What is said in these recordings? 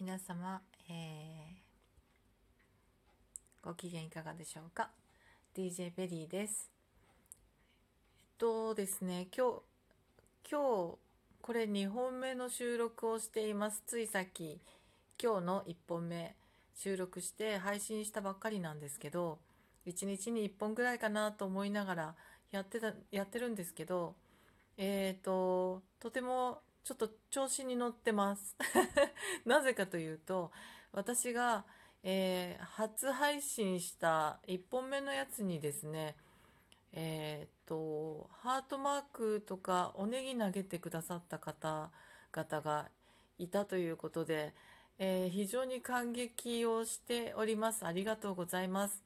皆様、えーご機嫌いかがでしょうか？DJ ベリーです。えっとですね今日今日これ2本目の収録をしています。ついさっき今日の1本目収録して配信したばっかりなんですけど1日に1本ぐらいかなと思いながらやってたやってるんですけどえっ、ととてもちょっと調子に乗ってます。なぜかというと私が、えー初配信した1本目のやつにですねえっ、とハートマークとかおネギ投げてくださった方々がいたということで、えー非常に感激をしております。ありがとうございます。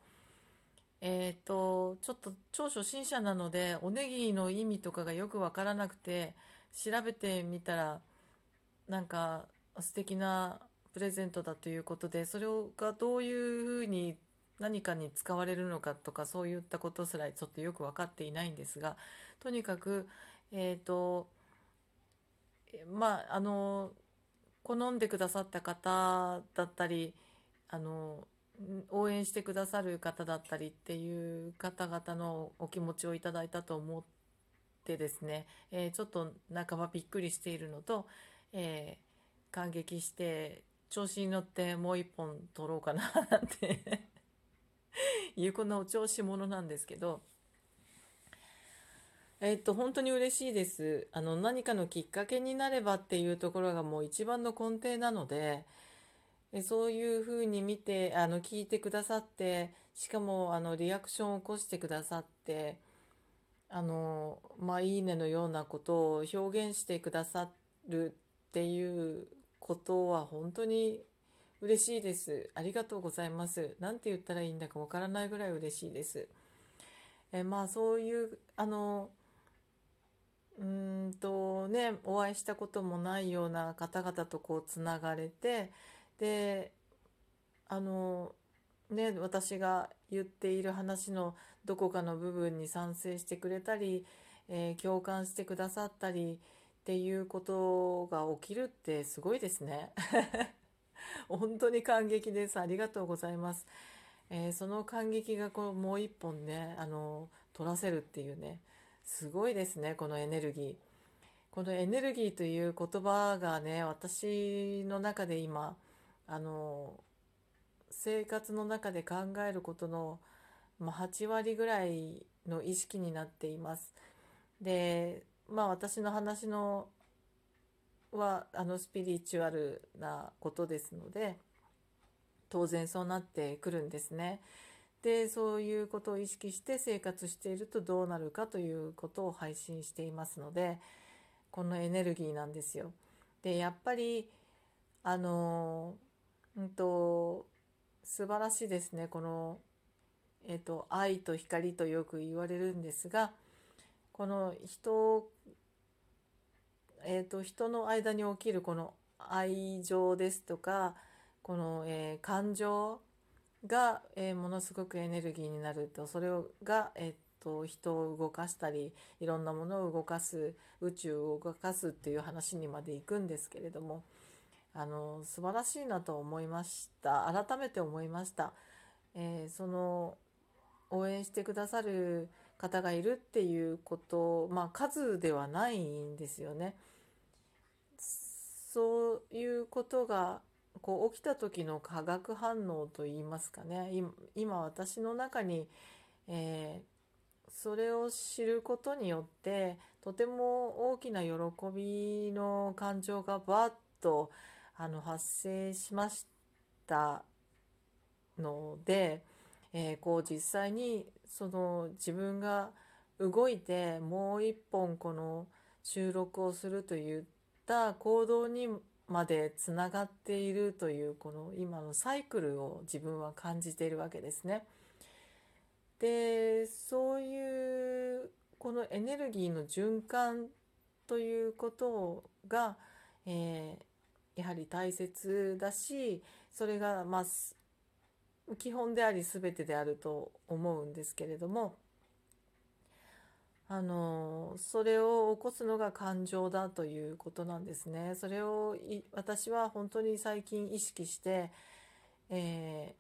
えっ、とちょっと超初心者なのでおネギの意味とかがよくわからなくて調べてみたらなんか素敵なプレゼントだということでそれがどういうふうに何かに使われるのかとかそういったことすらちょっとよく分かっていないんですがとにかくえっ、とまああの好んでくださった方だったりあの応援してくださる方だったりっていう方々のお気持ちをいただいたと思ってですね、えーちょっと半ばびっくりしているのと、えー感激して調子に乗ってもう一本撮ろうかななんていうこんなお調子者なんですけどえっと本当に嬉しいです。あの何かのきっかけになればっていうところがもう一番の根底なのでえそういうふうに見てあの聞いてくださってしかもあのリアクションを起こしてくださってあのまあいいねのようなことを表現してくださるっていうことは本当に嬉しいです。ありがとうございます。なんて言ったらいいんだかわからないぐらい嬉しいです。えまあそういうあのうんとねお会いしたこともないような方々とこうつながれてであのね私が言っている話のどこかの部分に賛成してくれたり、えー共感してくださったりっていうことが起きるってすごいですね。本当に感激です。ありがとうございます。えーその感激がこうもう一本ね、あの、取らせるっていうね、すごいですね、このエネルギー。このエネルギーという言葉がね、私の中で今、あの、生活の中で考えることの、まあ、8割ぐらいの意識になっています。で、まあ私の話のはあのスピリチュアルなことですので当然そうなってくるんですね。でそういうことを意識して生活しているとどうなるかということを配信していますのでこのエネルギーなんですよ。でやっぱりあのうんと素晴らしいですね。この、えっと、愛と光とよく言われるんですがこの人えー、と人の間に起きるこの愛情ですとかこの、えー感情が、えーものすごくエネルギーになるとそれをが、えー、と人を動かしたりいろんなものを動かす宇宙を動かすっていう話にまで行くんですけれどもあの素晴らしいなと思いました改めて思いました。えーその応援してくださる方がいるっていうことまあ数ではないんですよね。そういうことがこう起きた時の化学反応といいますかね今私の中に、えーそれを知ることによってとても大きな喜びの感情がバッとあの発生しましたので、えーこう実際にその自分が動いてもう一本この収録をするといった行動にまでつながっているというこの今のサイクルを自分は感じているわけですね。でそういうこのエネルギーの循環ということが、えーやはり大切だしそれがまあ基本であり全てであると思うんですけれどもあのそれを起こすのが感情だということなんですね。それを私は本当に最近意識して、え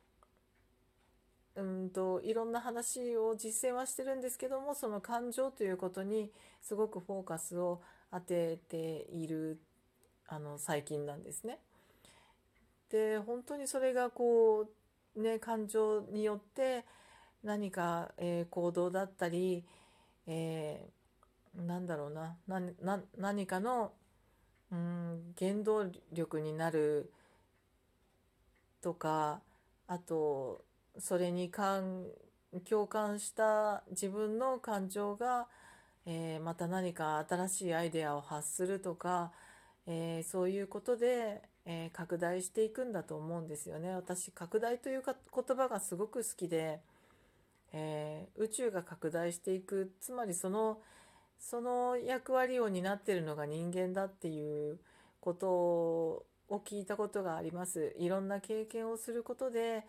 ー、うんといろんな話を実践はしてるんですけどもその感情ということにすごくフォーカスを当てているあの最近なんですね。で本当にそれがこうね感情によって何か、えー、行動だったり、えー、なんだろうなな何かのうん原動力になるとかあとそれに共感した自分の感情が、えー、また何か新しいアイデアを発するとか、えー、そういうことで、えー、拡大していくんだと思うんですよね。私拡大というか言葉がすごく好きで、えー、宇宙が拡大していくつまりそのその役割を担っているのが人間だっていうことを聞いたことがあります。いろんな経験をすることで、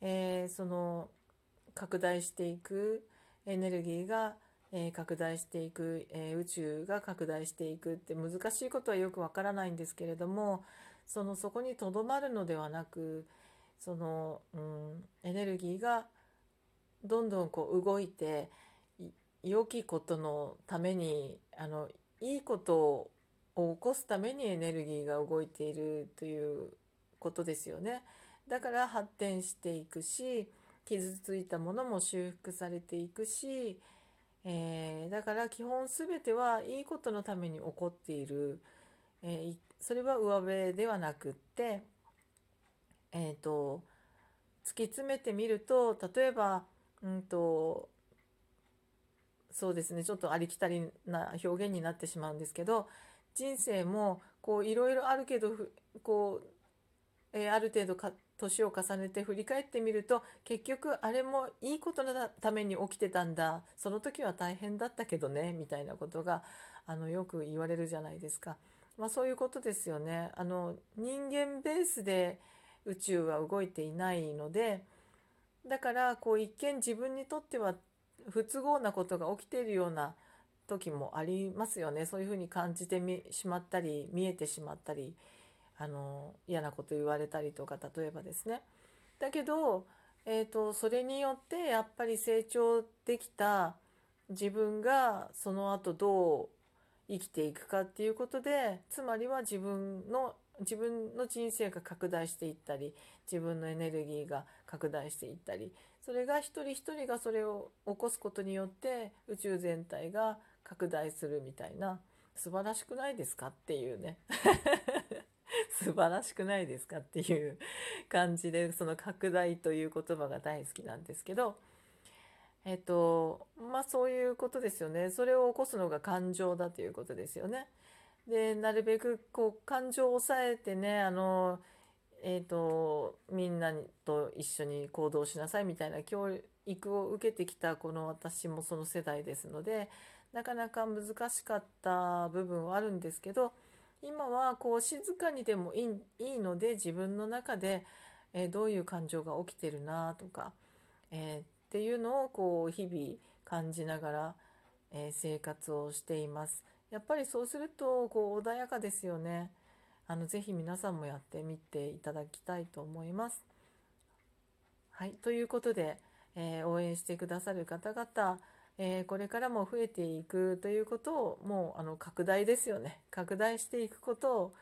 えー、その拡大していくエネルギーが、えー、拡大していく、え宇宙が拡大していくって難しいことはよくわからないんですけれどもそのそこにとどまるのではなくその、うん、エネルギーがどんどんこう動いて良きことのためにあのいいことを起こすためにエネルギーが動いているということですよね。だから発展していくし傷ついたものも修復されていくし、えー、だから基本全てはいいことのために起こっている、えー、それは上辺ではなくって、えーと、突き詰めてみると例えば、うんと、そうですねちょっとありきたりな表現になってしまうんですけど人生もいろいろあるけどこう、えー、ある程度年を重ねて振り返ってみると結局あれもいいことのために起きてたんだその時は大変だったけどねみたいなことがあのよく言われるじゃないですか。まあ、そういうことですよね。あの人間ベースで宇宙は動いていないのでだからこう一見自分にとっては不都合なことが起きているような時もありますよねそういうふうに感じてしまったり見えてしまったりあの嫌なこと言われたりとか例えばですね。だけど、えーとそれによってやっぱり成長できた自分がその後どう生きていくかっていうことでつまりは自分の自分の人生が拡大していったり自分のエネルギーが拡大していったりそれが一人一人がそれを起こすことによって宇宙全体が拡大するみたいな素晴らしくないですかっていうね素晴らしくないですかっていう感じで その拡大という言葉が大好きなんですけどえっと、まあそういうことですよね。それを起こすのが感情だということですよね。で、なるべくこう感情を抑えてね、あの、えっと、みんなと一緒に行動しなさいみたいな教育を受けてきたこの私もその世代ですので、なかなか難しかった部分はあるんですけど、今はこう静かにでもいいいいので自分の中で、えー、どういう感情が起きてるなとか、えーっていうのをこう日々感じながら、えー、生活をしています。やっぱりそうするとこう穏やかですよね。あのぜひ皆さんもやってみていただきたいと思います。はい、ということで、え、応援してくださる方々、えー、これからも増えていくということをもうあの拡大ですよね拡大していくことを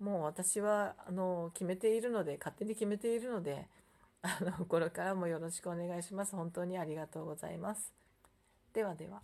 もう私はあの決めているので勝手に決めているので あのこれからもよろしくお願いします。本当にありがとうございます。ではでは。